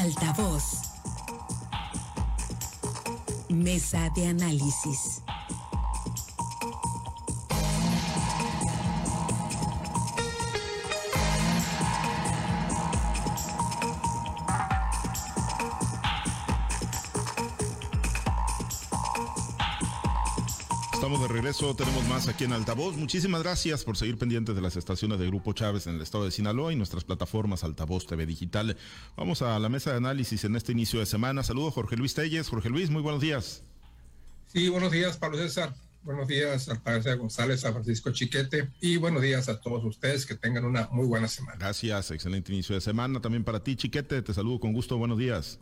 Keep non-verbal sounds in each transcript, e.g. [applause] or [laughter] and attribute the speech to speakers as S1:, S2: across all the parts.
S1: Altavoz. Mesa de análisis.
S2: Regreso, tenemos más aquí en Altavoz. Muchísimas gracias por seguir pendientes de las estaciones de Grupo Chávez en el estado de Sinaloa y nuestras plataformas Altavoz TV Digital. Vamos a la mesa de análisis en este inicio de semana. Saludos Jorge Luis Telles. Jorge Luis, muy buenos días.
S3: Sí, buenos días, Pablo César. Buenos días al padre González, a Francisco Chiquete y buenos días a todos ustedes que tengan una muy buena semana.
S2: Gracias, excelente inicio de semana también para ti, Chiquete. Te saludo con gusto. Buenos días.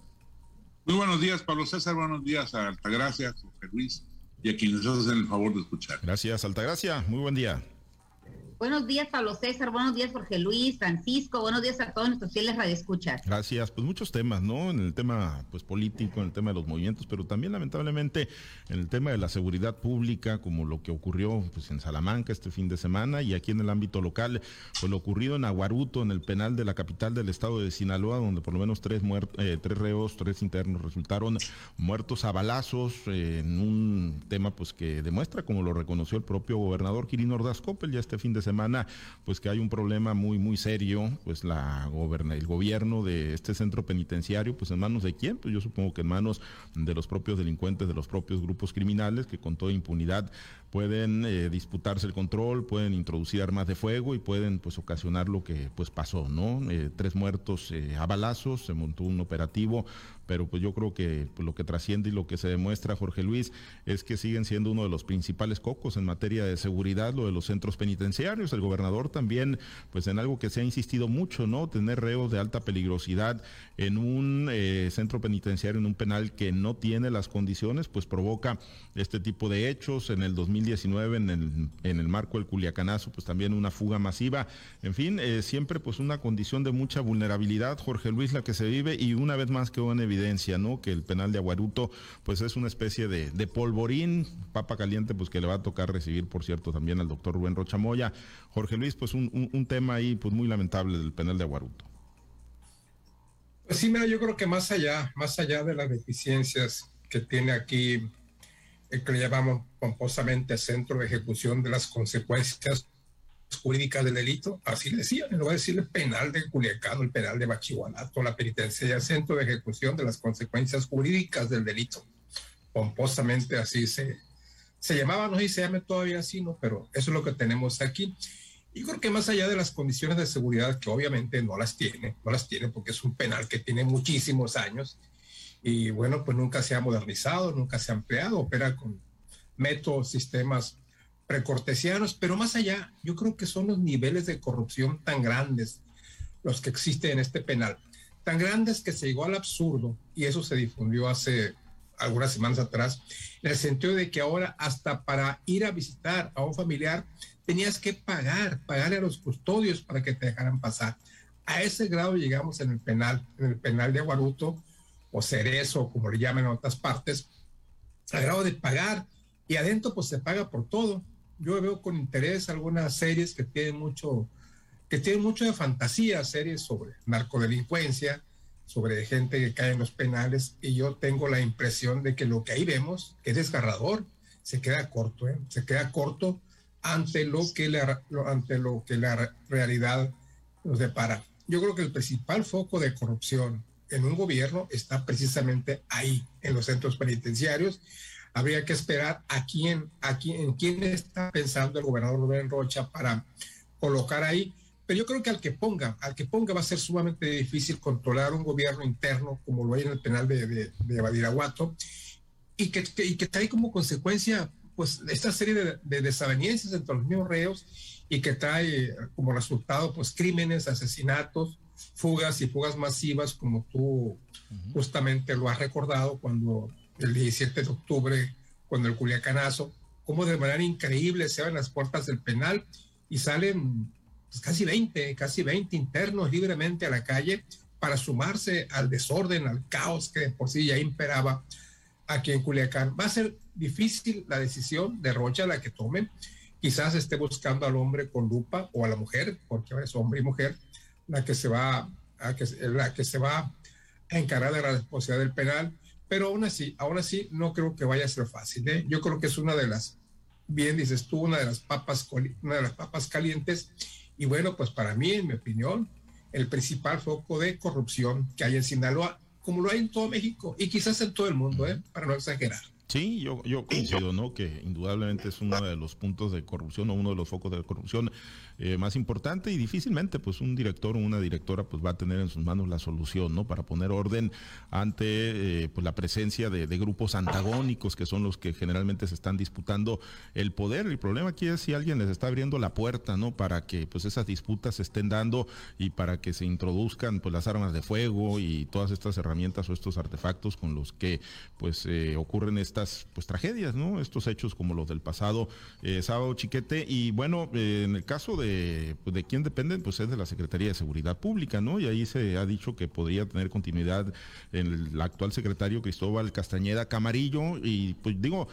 S4: Muy buenos días, Pablo César. Buenos días a Altagracia, Jorge Luis y a quienes nos hacen el favor de escuchar.
S2: Gracias, Altagracia. Muy buen día.
S5: Buenos días, Pablo César. Buenos días, Jorge Luis, Francisco. Buenos días a todos nuestros fieles radioescuchas.
S2: Gracias. Pues muchos temas, ¿no? En el tema pues político, en el tema de los movimientos, pero también lamentablemente en el tema de la seguridad pública, como lo que ocurrió pues en Salamanca este fin de semana y aquí en el ámbito local, pues lo ocurrido en Aguaruto, en el penal de la capital del estado de Sinaloa, donde por lo menos tres eh, tres reos, tres internos resultaron muertos a balazos eh, en un tema pues que demuestra, como lo reconoció el propio gobernador Quirino Ordaz Coppel ya este fin de pues que hay un problema muy, muy serio, pues la goberna, el gobierno de este centro penitenciario, pues en manos de quién? Pues yo supongo que en manos de los propios delincuentes, de los propios grupos criminales que con toda impunidad pueden eh, disputarse el control, pueden introducir armas de fuego y pueden pues ocasionar lo que pues pasó, ¿no? Eh, tres muertos eh, a balazos, se montó un operativo pero pues yo creo que pues, lo que trasciende y lo que se demuestra, Jorge Luis, es que siguen siendo uno de los principales cocos en materia de seguridad, lo de los centros penitenciarios. El gobernador también, pues en algo que se ha insistido mucho, ¿no? Tener reos de alta peligrosidad en un eh, centro penitenciario, en un penal que no tiene las condiciones, pues provoca este tipo de hechos. En el 2019, en el, en el marco del Culiacanazo, pues también una fuga masiva. En fin, eh, siempre pues una condición de mucha vulnerabilidad, Jorge Luis, la que se vive y una vez más quedó en evidencia evidencia, ¿no? Que el penal de Aguaruto, pues es una especie de, polvorín, papa caliente, pues que le va a tocar recibir, por cierto, también al doctor Rubén Rochamoya. Jorge Luis, pues un, un, tema ahí, pues muy lamentable del penal de Aguaruto.
S3: Pues sí, mira, yo creo que más allá, más allá de las deficiencias que tiene aquí el que le llamamos pomposamente Centro de Ejecución de las Consecuencias jurídicas del delito, así le decían, en lugar de decirle penal de Culiacán, el penal de Bachihuanato, la penitencia, centro de ejecución de las consecuencias jurídicas del delito. Pomposamente así se, se llamaba, no sé si se llame todavía así, ¿no? Pero eso es lo que tenemos aquí. Y creo que más allá de las condiciones de seguridad, que obviamente no las tiene, no las tiene porque es un penal que tiene muchísimos años y bueno, pues nunca se ha modernizado, nunca se ha ampliado, opera con métodos, sistemas precortesianos, pero más allá, yo creo que son los niveles de corrupción tan grandes los que existen en este penal, tan grandes que se llegó al absurdo, y eso se difundió hace algunas semanas atrás, en el sentido de que ahora hasta para ir a visitar a un familiar tenías que pagar, pagarle a los custodios para que te dejaran pasar. A ese grado llegamos en el penal, en el penal de Aguaruto, o Cerezo, como le llaman en otras partes, al grado de pagar, y adentro pues se paga por todo yo veo con interés algunas series que tienen mucho, que tienen mucho de fantasía, series sobre narcodelincuencia, sobre gente que cae en los penales, y yo tengo la impresión de que lo que ahí vemos, que es desgarrador, se queda corto, ¿eh? se queda corto ante lo que la, ante lo que la realidad nos depara. Yo creo que el principal foco de corrupción en un gobierno está precisamente ahí, en los centros penitenciarios, habría que esperar a quién, a quién, en quién está pensando el gobernador Rubén Rocha para colocar ahí. Pero yo creo que al que ponga, al que ponga va a ser sumamente difícil controlar un gobierno interno como lo hay en el penal de, de, de Badiraguato y que, y que trae como consecuencia pues esta serie de, de desavenencias entre los mismos reos y que trae como resultado pues crímenes, asesinatos, fugas y fugas masivas como tú justamente lo has recordado cuando el 17 de octubre, cuando el Culiacanazo, como de manera increíble se abren las puertas del penal y salen pues, casi 20, casi 20 internos libremente a la calle para sumarse al desorden, al caos que por sí ya imperaba aquí en Culiacán. Va a ser difícil la decisión de Rocha, la que tome. Quizás esté buscando al hombre con lupa o a la mujer, porque es hombre y mujer, la que se va a, que, la que se va encargada de la responsabilidad del penal, pero aún así, aún así no creo que vaya a ser fácil. ¿eh? Yo creo que es una de las, bien dices tú, una de las papas, una de las papas calientes. Y bueno, pues para mí, en mi opinión, el principal foco de corrupción que hay en Sinaloa, como lo hay en todo México y quizás en todo el mundo, ¿eh? para no exagerar.
S2: Sí, yo, yo coincido, ¿no? Que indudablemente es uno de los puntos de corrupción o uno de los focos de corrupción eh, más importante y difícilmente pues un director o una directora pues va a tener en sus manos la solución, ¿no? Para poner orden ante eh, pues la presencia de, grupos antagónicos que son los que generalmente se están disputando el poder. El problema aquí es si alguien les está abriendo la puerta, ¿no? Para que pues esas disputas se estén dando y para que se introduzcan pues las armas de fuego y todas estas herramientas o estos artefactos con los que pues eh, ocurren estas pues tragedias, ¿no? Estos hechos como los del pasado sábado chiquete y bueno, en el caso de pues, de, quién dependen, pues es de la Secretaría de Seguridad Pública, ¿no? Y ahí se ha dicho que podría tener continuidad el actual secretario Cristóbal Castañeda Camarillo y pues digo,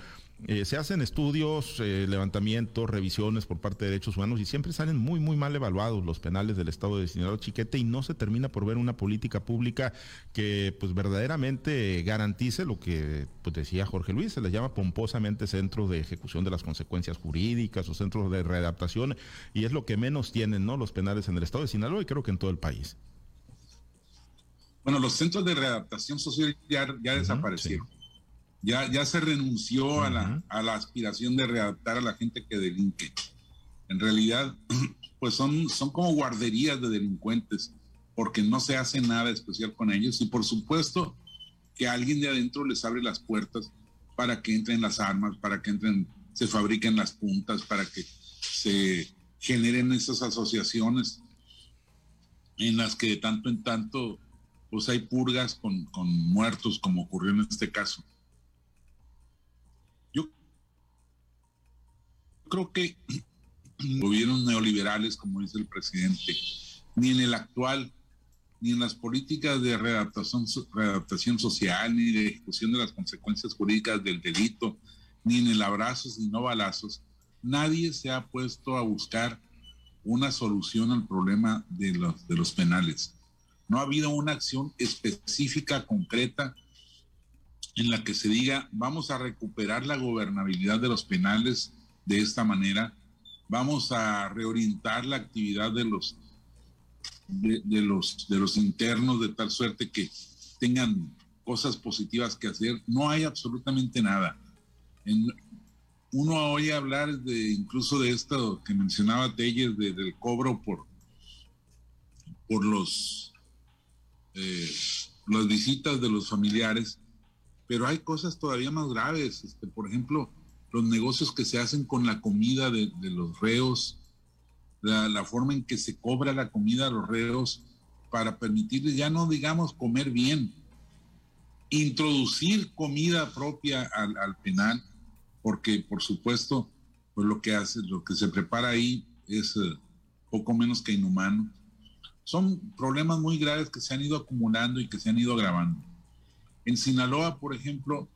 S2: eh, se hacen estudios, eh, levantamientos, revisiones por parte de derechos humanos y siempre salen muy, muy mal evaluados los penales del Estado de Sinaloa Chiquete y no se termina por ver una política pública que pues verdaderamente garantice lo que pues decía Jorge Luis, se les llama pomposamente centros de ejecución de las consecuencias jurídicas o centros de readaptación y es lo que menos tienen ¿no? los penales en el Estado de Sinaloa y creo que en todo el país.
S4: Bueno, los centros de readaptación social ya, desaparecieron. Ya, ya se renunció a, la, a la aspiración de readaptar a la gente que delinque. En realidad, [clears throat] pues son, son como guarderías de delincuentes, porque no se hace nada especial con ellos. Y por supuesto que alguien de adentro les abre las puertas para que entren las armas, para que entren, se fabriquen las puntas, para que se generen esas asociaciones en las que de tanto en tanto pues hay purgas con, con muertos, como ocurrió en este caso. Creo que [clears throat] gobiernos neoliberales, como dice el presidente, ni en el actual, ni en las políticas de readaptación, readaptación social, ni de ejecución de las consecuencias jurídicas del delito, ni en el abrazos ni no balazos, nadie se ha puesto a buscar una solución al problema de los, de los penales. No ha habido una acción específica, concreta, en la que se diga, vamos a recuperar la gobernabilidad de los penales de esta manera. Vamos a reorientar la actividad de los, de, los, de los internos de tal suerte que tengan cosas positivas que hacer. No hay absolutamente nada. uno oye hablar de incluso de esto que mencionaba Telles, del cobro por, por los eh, las visitas de los familiares, pero hay cosas todavía más graves. Este, por ejemplo, los negocios que se hacen con la comida de, los reos, la, forma en que se cobra la comida a los reos para permitirles ya no digamos comer bien, introducir comida propia al, penal, porque por supuesto, pues lo que hace, lo que se prepara ahí es eh, poco menos que inhumano. Son problemas muy graves que se han ido acumulando y que se han ido agravando. En Sinaloa, por ejemplo,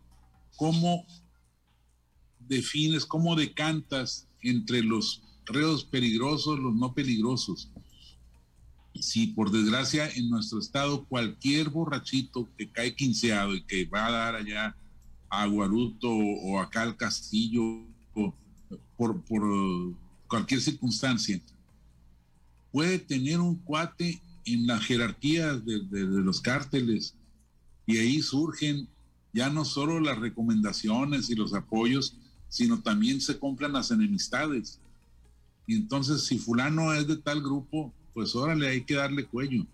S4: cómo defines, cómo decantas entre los reos peligrosos, los no peligrosos. Si por desgracia en nuestro estado cualquier borrachito que cae quinceado y que va a dar allá a Guaruto o acá al Castillo por, cualquier circunstancia, puede tener un cuate en la jerarquía de, de los cárteles y ahí surgen ya no solo las recomendaciones y los apoyos, sino también se compran las enemistades. Y entonces, si fulano es de tal grupo, pues órale, hay que darle cuello.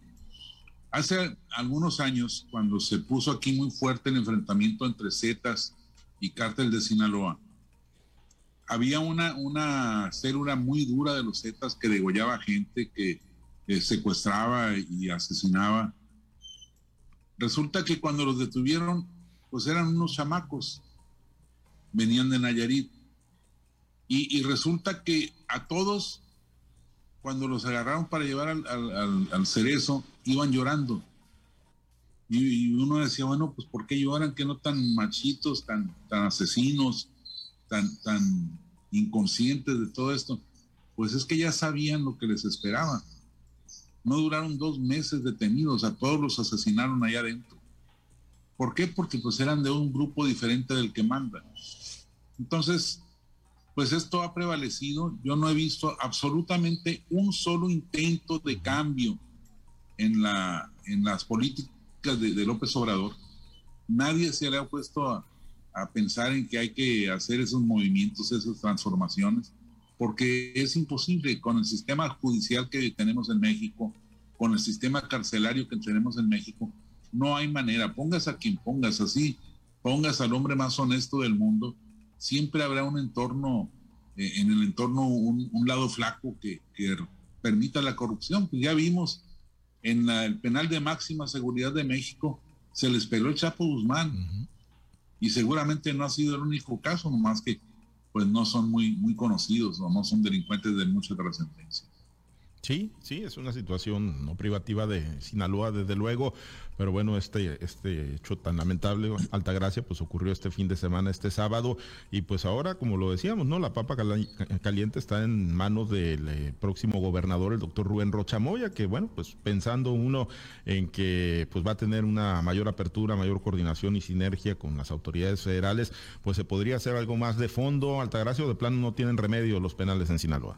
S4: Hace algunos años, cuando se puso aquí muy fuerte el enfrentamiento entre Zetas y Cártel de Sinaloa, había una, una célula muy dura de los Zetas que degollaba gente, que secuestraba y asesinaba. Resulta que cuando los detuvieron, pues eran unos chamacos venían de Nayarit. Y, resulta que a todos, cuando los agarraron para llevar al, cerezo, iban llorando. Y, uno decía, bueno, pues ¿por qué lloran? Que no tan machitos, tan, tan asesinos, tan, tan inconscientes de todo esto. Pues es que ya sabían lo que les esperaba. no duraron dos meses detenidos, a todos los asesinaron allá adentro. ¿Por qué? Porque pues eran de un grupo diferente del que manda. Entonces, pues esto ha prevalecido. Yo no he visto absolutamente un solo intento de cambio en, la, en las políticas de, López Obrador. Nadie se le ha puesto a, a pensar en que hay que hacer esos movimientos, esas transformaciones, porque es imposible con el sistema judicial que tenemos en México, con el sistema carcelario que tenemos en México, no hay manera, pongas a quien pongas así, pongas al hombre más honesto del mundo, siempre habrá un entorno, eh, en el entorno un, lado flaco que, permita la corrupción. Pues ya vimos en el penal de máxima seguridad de México, se les peló el Chapo Guzmán. Y seguramente no ha sido el único caso, nomás que pues no son muy, muy conocidos o no son delincuentes de mucha trascendencia.
S2: Sí, sí, es una situación no privativa de Sinaloa, desde luego, pero bueno, este, este hecho tan lamentable, Altagracia, pues ocurrió este fin de semana, este sábado, y pues ahora, como lo decíamos, ¿no? La papa caliente está en manos del eh, próximo gobernador, el doctor Rubén Rochamoya, que bueno, pues pensando uno en que pues va a tener una mayor apertura, mayor coordinación y sinergia con las autoridades federales, pues se podría hacer algo más de fondo, Altagracia, o de plano no tienen remedio los penales en Sinaloa.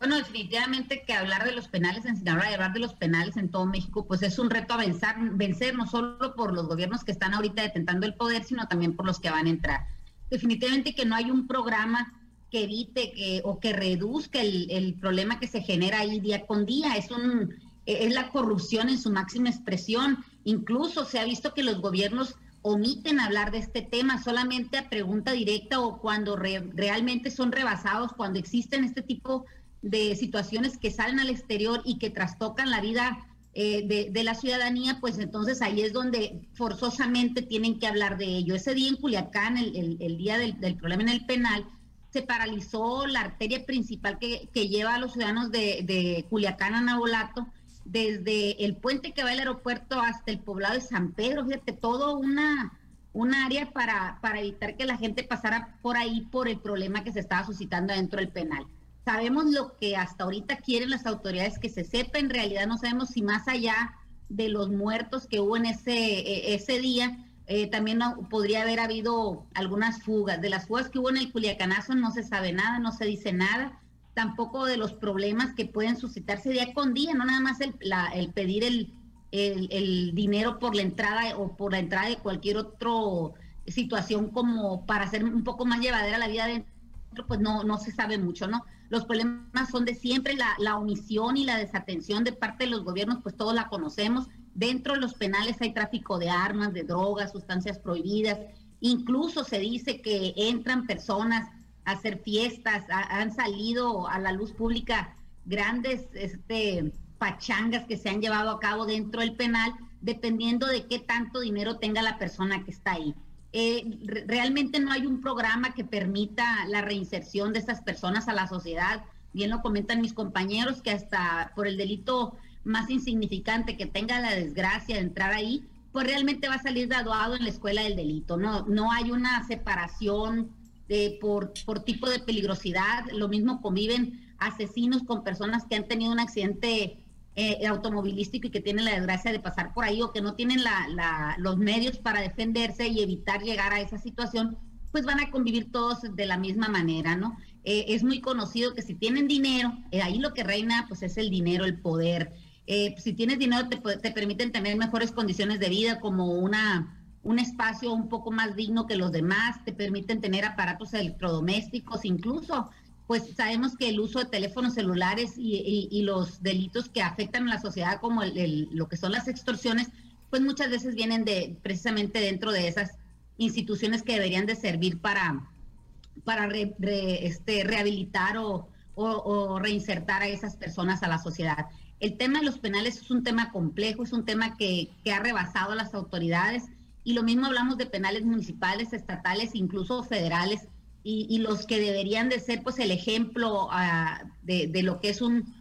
S5: Bueno, definitivamente que hablar de los penales en Sinaloa hablar de los penales en todo México, pues es un reto a vencer, vencer no solo por los gobiernos que están ahorita detentando el poder, sino también por los que van a entrar. Definitivamente que no hay un programa que evite o que reduzca el, el problema que se genera ahí día con día. Es, un, es la corrupción en su máxima expresión. Incluso se ha visto que los gobiernos omiten hablar de este tema solamente a pregunta directa o cuando realmente son rebasados, cuando existen este tipo de de situaciones que salen al exterior y que trastocan la vida eh, de, la ciudadanía, pues entonces ahí es donde forzosamente tienen que hablar de ello. Ese día en Culiacán, el, día del, problema en el penal, se paralizó la arteria principal que, lleva a los ciudadanos de, Culiacán a Nabolato, desde el puente que va al aeropuerto hasta el poblado de San Pedro, fíjate, todo una, una área para, para evitar que la gente pasara por ahí por el problema que se estaba suscitando dentro del penal. Sabemos lo que hasta ahorita quieren las autoridades que se sepa, en realidad no sabemos si más allá de los muertos que hubo en ese, e, ese día, eh, también podría haber habido algunas fugas. De las fugas que hubo en el Culiacanazo no se sabe nada, no se dice nada, tampoco de los problemas que pueden suscitarse día con día, no nada más el, pedir el, el, el, dinero por la entrada o por la entrada de cualquier otra situación como para hacer un poco más llevadera la vida dentro, pues no, no se sabe mucho, ¿no? Los problemas son de siempre, la, omisión y la desatención de parte de los gobiernos, pues todos la conocemos. Dentro de los penales hay tráfico de armas, de drogas, sustancias prohibidas. Incluso se dice que entran personas a hacer fiestas, han salido a la luz pública grandes este, pachangas que se han llevado a cabo dentro del penal, dependiendo de qué tanto dinero tenga la persona que está ahí. Eh, realmente no hay un programa que permita la reinserción de estas personas a la sociedad. Bien lo comentan mis compañeros que hasta por el delito más insignificante que tenga la desgracia de entrar ahí, pues realmente va a salir graduado en la escuela del delito. No, no hay una separación de, por, por tipo de peligrosidad. Lo mismo conviven asesinos con personas que han tenido un accidente eh, automovilístico y que tienen la desgracia de pasar por ahí o que no tienen la, los medios para defenderse y evitar llegar a esa situación, pues van a convivir todos de la misma manera, ¿no? Eh, es muy conocido que si tienen dinero, eh, ahí lo que reina pues es el dinero, el poder. si tienes dinero te, te, permiten tener mejores condiciones de vida como una un espacio un poco más digno que los demás, te permiten tener aparatos electrodomésticos, incluso pues sabemos que el uso de teléfonos celulares y, los delitos que afectan a la sociedad, como lo que son las extorsiones, pues muchas veces vienen de precisamente dentro de esas instituciones que deberían de servir para, para este, rehabilitar o, reinsertar a esas personas a la sociedad. El tema de los penales es un tema complejo, es un tema que, que ha rebasado a las autoridades y lo mismo hablamos de penales municipales, estatales, incluso federales y, los que deberían de ser pues el ejemplo ah, de, lo que es un,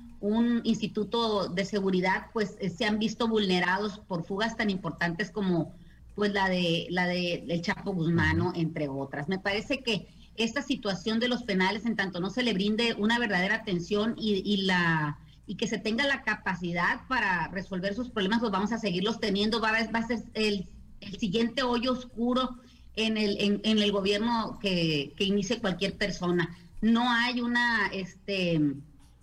S5: instituto de seguridad, pues eh, se han visto vulnerados por fugas tan importantes como pues la de la de el Chapo Guzmán, entre otras. Me parece que esta situación de los penales, en tanto no se le brinde una verdadera atención y, la y que se tenga la capacidad para resolver sus problemas, pues vamos a seguirlos teniendo, va a, va a ser el, siguiente hoyo oscuro en el, en, el gobierno que, que inicie cualquier persona. No hay una, este,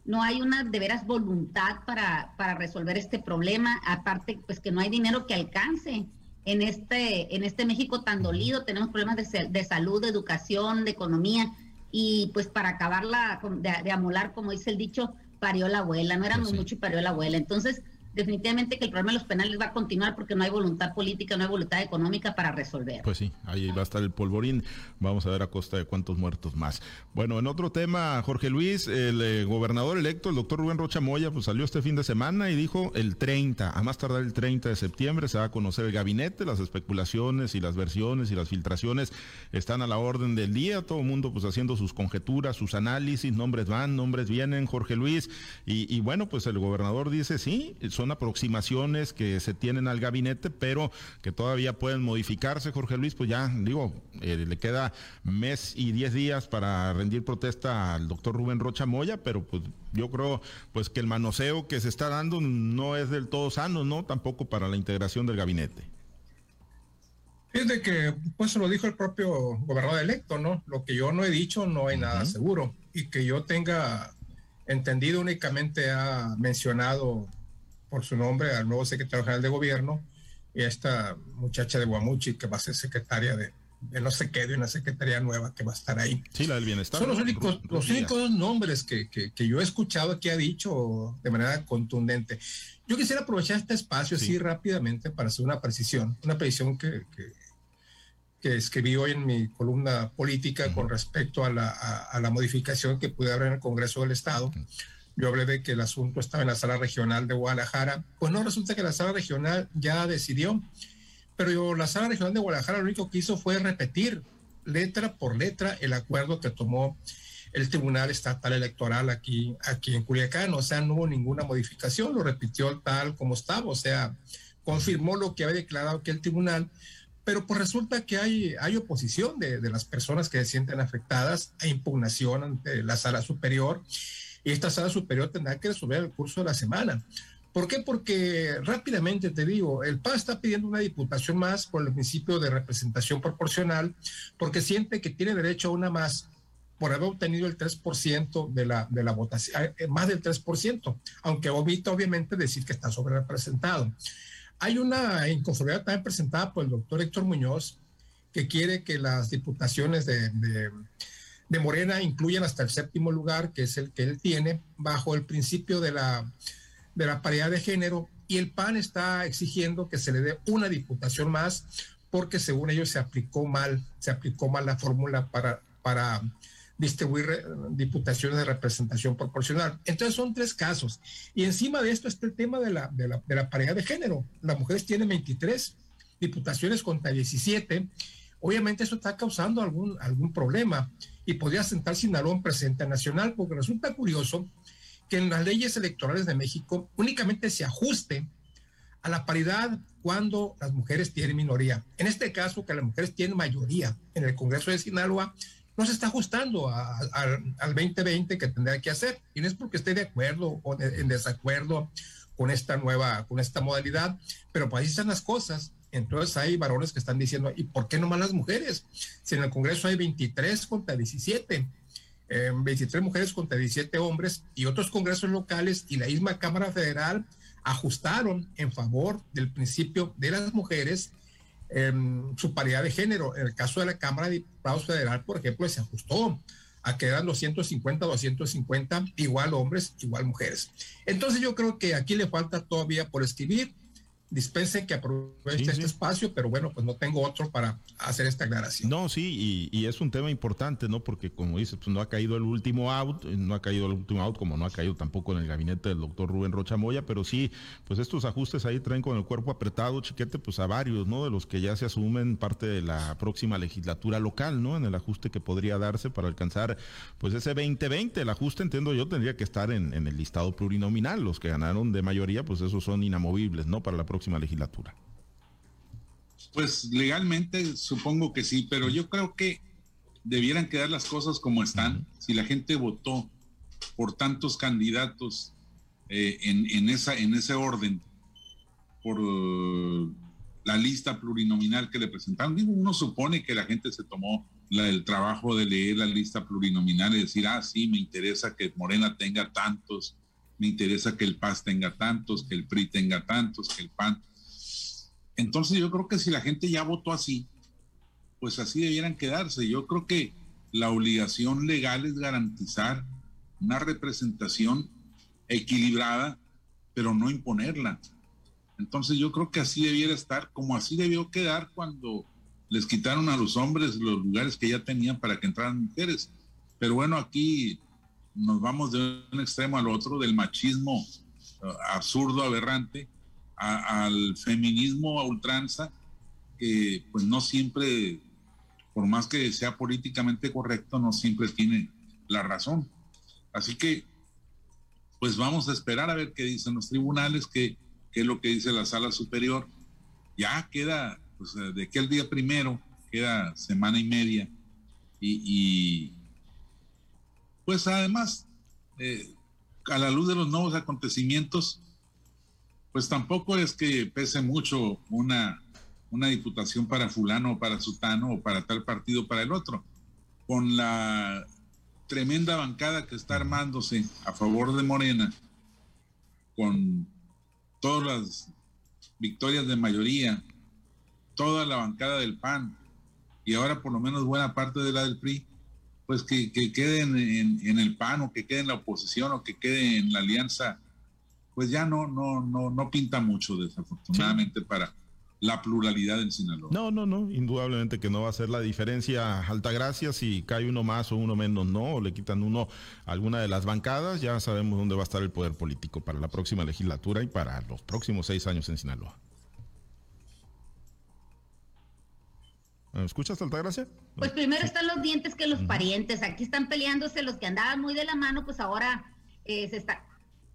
S5: no hay una de veras voluntad para, para resolver este problema, aparte pues que no hay dinero que alcance en este, en este México tan dolido, tenemos problemas de, de salud, de educación, de economía, y pues para acabarla de, de, amolar, como dice el dicho, parió la abuela, no éramos pues mucho y parió la abuela. Entonces, definitivamente que el problema de los penales va a continuar porque no hay voluntad política, no hay voluntad económica para resolver.
S2: Pues sí, ahí va a estar el polvorín. Vamos a ver a costa de cuántos muertos más. Bueno, en otro tema, Jorge Luis, el eh, gobernador electo, el doctor Rubén Rocha Moya, pues salió este fin de semana y dijo el 30, a más tardar el 30 de septiembre se va a conocer el gabinete, las especulaciones y las versiones y las filtraciones están a la orden del día, todo el mundo pues haciendo sus conjeturas, sus análisis, nombres van, nombres vienen, Jorge Luis, y, y bueno, pues el gobernador dice, sí, son aproximaciones que se tienen al gabinete, pero que todavía pueden modificarse, Jorge Luis, pues ya digo, eh, le queda mes y diez días para rendir protesta al doctor Rubén Rocha Moya, pero pues yo creo pues que el manoseo que se está dando no es del todo sano, ¿no? Tampoco para la integración del gabinete.
S3: de que, pues lo dijo el propio gobernador electo, ¿no? Lo que yo no he dicho no hay nada seguro. Y que yo tenga entendido únicamente ha mencionado por su nombre al nuevo secretario general de gobierno y a esta muchacha de Guamuchi que va a ser secretaria de, no sé qué, de una secretaría nueva que va a estar ahí.
S2: Sí, la del bienestar.
S3: Son los únicos, los únicos nombres que, que, que, yo he escuchado que ha dicho de manera contundente. Yo quisiera aprovechar este espacio así rápidamente para hacer una precisión, una precisión que, que, que escribí hoy en mi columna política con respecto a la, a, la modificación que pude haber en el Congreso del Estado. Yo hablé de que el asunto estaba en la sala regional de Guadalajara. Pues no, resulta que la sala regional ya decidió, pero yo, la sala regional de Guadalajara lo único que hizo fue repetir letra por letra el acuerdo que tomó el Tribunal Estatal Electoral aquí, aquí en Culiacán. O sea, no hubo ninguna modificación, lo repitió tal como estaba, o sea, confirmó lo que había declarado que el tribunal, pero pues resulta que hay, hay oposición de, de las personas que se sienten afectadas, hay impugnación ante la sala superior y esta sala superior tendrá que resolver el curso de la semana. ¿Por qué? Porque rápidamente te digo, el PAN está pidiendo una diputación más por el principio de representación proporcional, porque siente que tiene derecho a una más por haber obtenido el 3% de la, de la votación, eh, eh, más del 3%, aunque omita obviamente decir que está sobre representado. Hay una inconformidad también presentada por el doctor Héctor Muñoz, que quiere que las diputaciones de Morena incluyen hasta el séptimo lugar, que es el que él tiene, bajo el principio de la, de la paridad de género, y el PAN está exigiendo que se le dé una diputación más, porque según ellos se aplicó mal, se aplicó mal la fórmula para, para distribuir eh, diputaciones de representación proporcional. Entonces son tres casos. Y encima de esto está el tema de la, de la, de la paridad de género. Las mujeres tienen 23 diputaciones contra 17. Obviamente eso está causando algún, algún problema y podría sentar Sinaloa en presidente nacional, porque resulta curioso que en las leyes electorales de México únicamente se ajuste a la paridad cuando las mujeres tienen minoría. En este caso, que las mujeres tienen mayoría en el Congreso de Sinaloa, no se está ajustando al 2020 que tendría que hacer. Y no es porque esté de acuerdo o en desacuerdo con esta nueva, con esta modalidad, pero pues ahí están las cosas. Entonces hay varones que están diciendo, ¿y por qué no más las mujeres? Si en el Congreso hay 23 contra 17, 23 eh, mujeres contra 17 hombres y otros congresos locales y la misma Cámara Federal ajustaron en favor del principio de las mujeres em, su paridad de género. En el caso de la Cámara de Diputados Federal, por ejemplo, se ajustó a que eran 250, 250, igual hombres, igual mujeres. Entonces yo creo que aquí le falta todavía por escribir dispense que aproveche este espacio, pero bueno, pues no tengo otro para hacer esta aclaración.
S2: No, sí, y, es un tema importante, ¿no? Porque como dices, pues no ha caído el último out, no ha caído el último out, como no ha caído tampoco en el gabinete del doctor Rubén Rocha Moya, pero sí, pues estos ajustes ahí traen con el cuerpo apretado, chiquete, pues a varios, ¿no? De los que ya se asumen parte de la próxima legislatura local, ¿no? En el ajuste que podría darse para alcanzar, pues ese 2020, el ajuste, entiendo yo, tendría que estar en, en el listado plurinominal, los que ganaron de mayoría, pues esos son inamovibles, ¿no? Para la próxima legislatura?
S4: Pues legalmente supongo que sí, pero yo creo que debieran quedar las cosas como están. Si la gente votó por tantos candidatos eh, en, esa, en ese orden por uh, la lista plurinominal que le presentaron. uno supone que la gente se tomó la, el trabajo de leer la lista plurinominal y decir, ah, sí, me interesa que Morena tenga tantos, me interesa que el PAS tenga tantos, que el PRI tenga tantos, que el PAN. Entonces yo creo que si la gente ya votó así, pues así debieran quedarse. Yo creo que la obligación legal es garantizar una representación equilibrada, pero no imponerla. Entonces yo creo que así debiera estar, como así debió quedar cuando les quitaron a los hombres los lugares que ya tenían para que entraran mujeres. Pero bueno, aquí nos vamos de un extremo al otro, del machismo uh, absurdo, aberrante, al feminismo a ultranza, que pues no siempre, por más que sea políticamente correcto, no siempre tiene la razón. Así que, pues vamos a esperar a ver qué dicen los tribunales, qué, qué es lo que dice la sala superior. Ya queda, pues de aquel día primero, queda semana y media. Y, pues además, eh, a la luz de los nuevos acontecimientos, pues tampoco es que pese mucho una, una diputación para fulano o para sutano o para tal partido para el otro. Con la tremenda bancada que está armándose a favor de Morena, con todas las victorias de mayoría, toda la bancada del PAN y ahora por lo menos buena parte de la del PRI, pues que, que queden en, en, el PAN o que quede en la oposición o que quede en la alianza pues ya no, no, no, no pinta mucho, desafortunadamente, para la pluralidad en Sinaloa.
S2: No, no, no, indudablemente que no va a ser la diferencia Altagracia si cae uno más o uno menos, no, o le quitan uno alguna de las bancadas, ya sabemos dónde va a estar el poder político para la próxima legislatura y para los próximos seis años en Sinaloa. ¿Me escuchas, Altagracia?
S5: Pues primero están los dientes que los parientes. Aquí están peleándose los que andaban muy de la mano, pues ahora eh, se está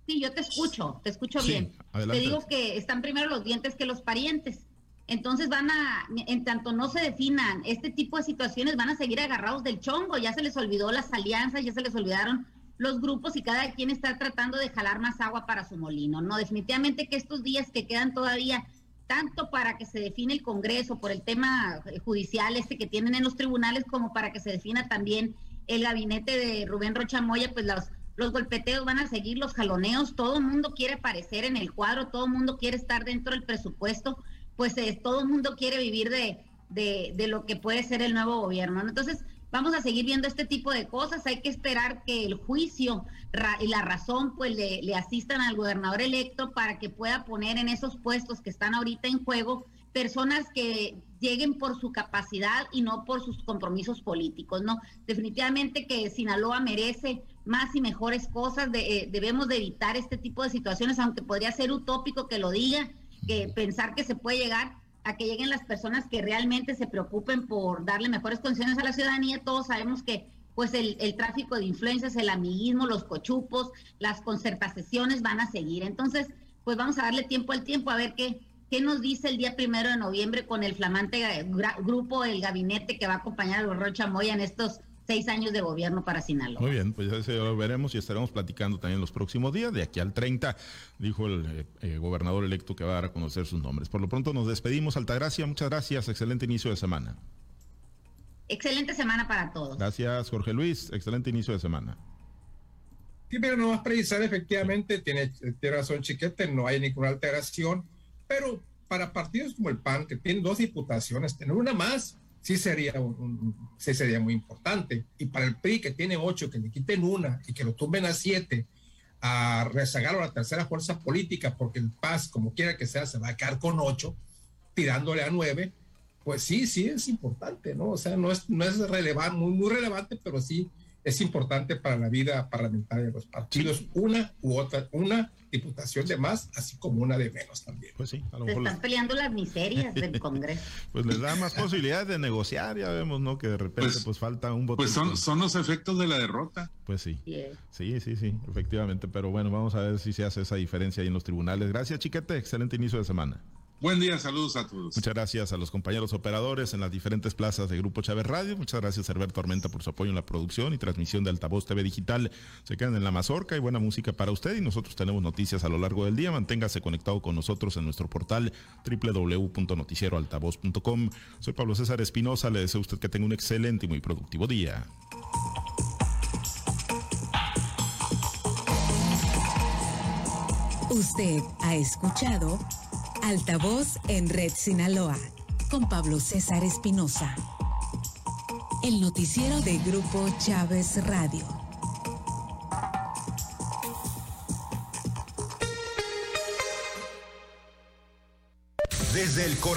S5: Sí, yo te escucho, te escucho bien. Te digo que están primero los dientes que los parientes. Entonces van a, en tanto no se definan este tipo de situaciones, van a seguir agarrados del chongo. Ya se les olvidó las alianzas, ya se les olvidaron los grupos y cada quien está tratando de jalar más agua para su molino. No, definitivamente que estos días que quedan todavía, tanto para que se define el Congreso por el tema judicial este que tienen en los tribunales, como para que se defina también el gabinete de Rubén Rocha Moya, pues los los golpeteos van a seguir, los jaloneos, todo el mundo quiere aparecer en el cuadro, todo el mundo quiere estar dentro del presupuesto, pues eh, todo el mundo quiere vivir de, de, lo que puede ser el nuevo gobierno. Entonces, vamos a seguir viendo este tipo de cosas, hay que esperar que el juicio y la razón pues le, le asistan al gobernador electo para que pueda poner en esos puestos que están ahorita en juego personas que lleguen por su capacidad y no por sus compromisos políticos, ¿no? Definitivamente que Sinaloa merece más y mejores cosas, eh, debemos de evitar este tipo de situaciones, aunque podría ser utópico que lo diga, que pensar que se puede llegar a que lleguen las personas que realmente se preocupen por darle mejores condiciones a la ciudadanía, todos sabemos que pues el, el tráfico de influencias, el amiguismo, los cochupos, las concertaciones van a seguir. Entonces, pues vamos a darle tiempo al tiempo a ver qué, ¿Qué nos dice el día primero de noviembre con el flamante grupo, el gabinete que va a acompañar a los Rocha Moya en estos seis años de gobierno para Sinaloa?
S2: Muy bien, pues ya lo veremos y estaremos platicando también los próximos días. De aquí al 30, dijo el eh, eh, gobernador electo que va a dar a conocer sus nombres. Por lo pronto nos despedimos, Altagracia. Muchas gracias. Excelente inicio de semana.
S5: Excelente semana para todos.
S2: Gracias, Jorge Luis. Excelente inicio de semana.
S3: Primero, no más precisar, efectivamente, tiene, tiene razón Chiquete, no hay ninguna alteración pero para partidos como el PAN, que tienen dos diputaciones, tener una más sí sería, un, sí sería muy importante. Y para el PRI, que tiene ocho, que le quiten una y que lo tumben a siete, a rezagar a la tercera fuerza política, porque el PAS, como quiera que sea, se va a quedar con ocho, tirándole a nueve, pues sí, sí es importante, ¿no? O sea, no es, no es relevante, muy, muy relevante, pero sí es importante para la vida parlamentaria de los partidos, una u otra, una diputación de más, así como una de menos también.
S2: Pues sí,
S5: a lo mejor. Están peleando las miserias del Congreso. [laughs]
S2: pues les da más posibilidades de negociar, ya vemos, ¿no? Que de repente pues, pues falta un voto.
S4: Pues son, son los efectos de la derrota.
S2: Pues sí. Sí, sí, sí, efectivamente. Pero bueno, vamos a ver si se hace esa diferencia ahí en los tribunales. Gracias, Chiquete. Excelente inicio de semana.
S4: Buen día, saludos a todos.
S2: Muchas gracias a los compañeros operadores en las diferentes plazas de Grupo Chávez Radio. Muchas gracias, Herbert Tormenta, por su apoyo en la producción y transmisión de Altavoz TV Digital. Se quedan en la mazorca y buena música para usted. Y nosotros tenemos noticias a lo largo del día. Manténgase conectado con nosotros en nuestro portal www.noticieroaltavoz.com. Soy Pablo César Espinosa. Le deseo a usted que tenga un excelente y muy productivo día.
S1: Usted ha escuchado Altavoz en Red Sinaloa con Pablo César Espinosa. El noticiero de Grupo Chávez Radio.
S6: Desde el corazón.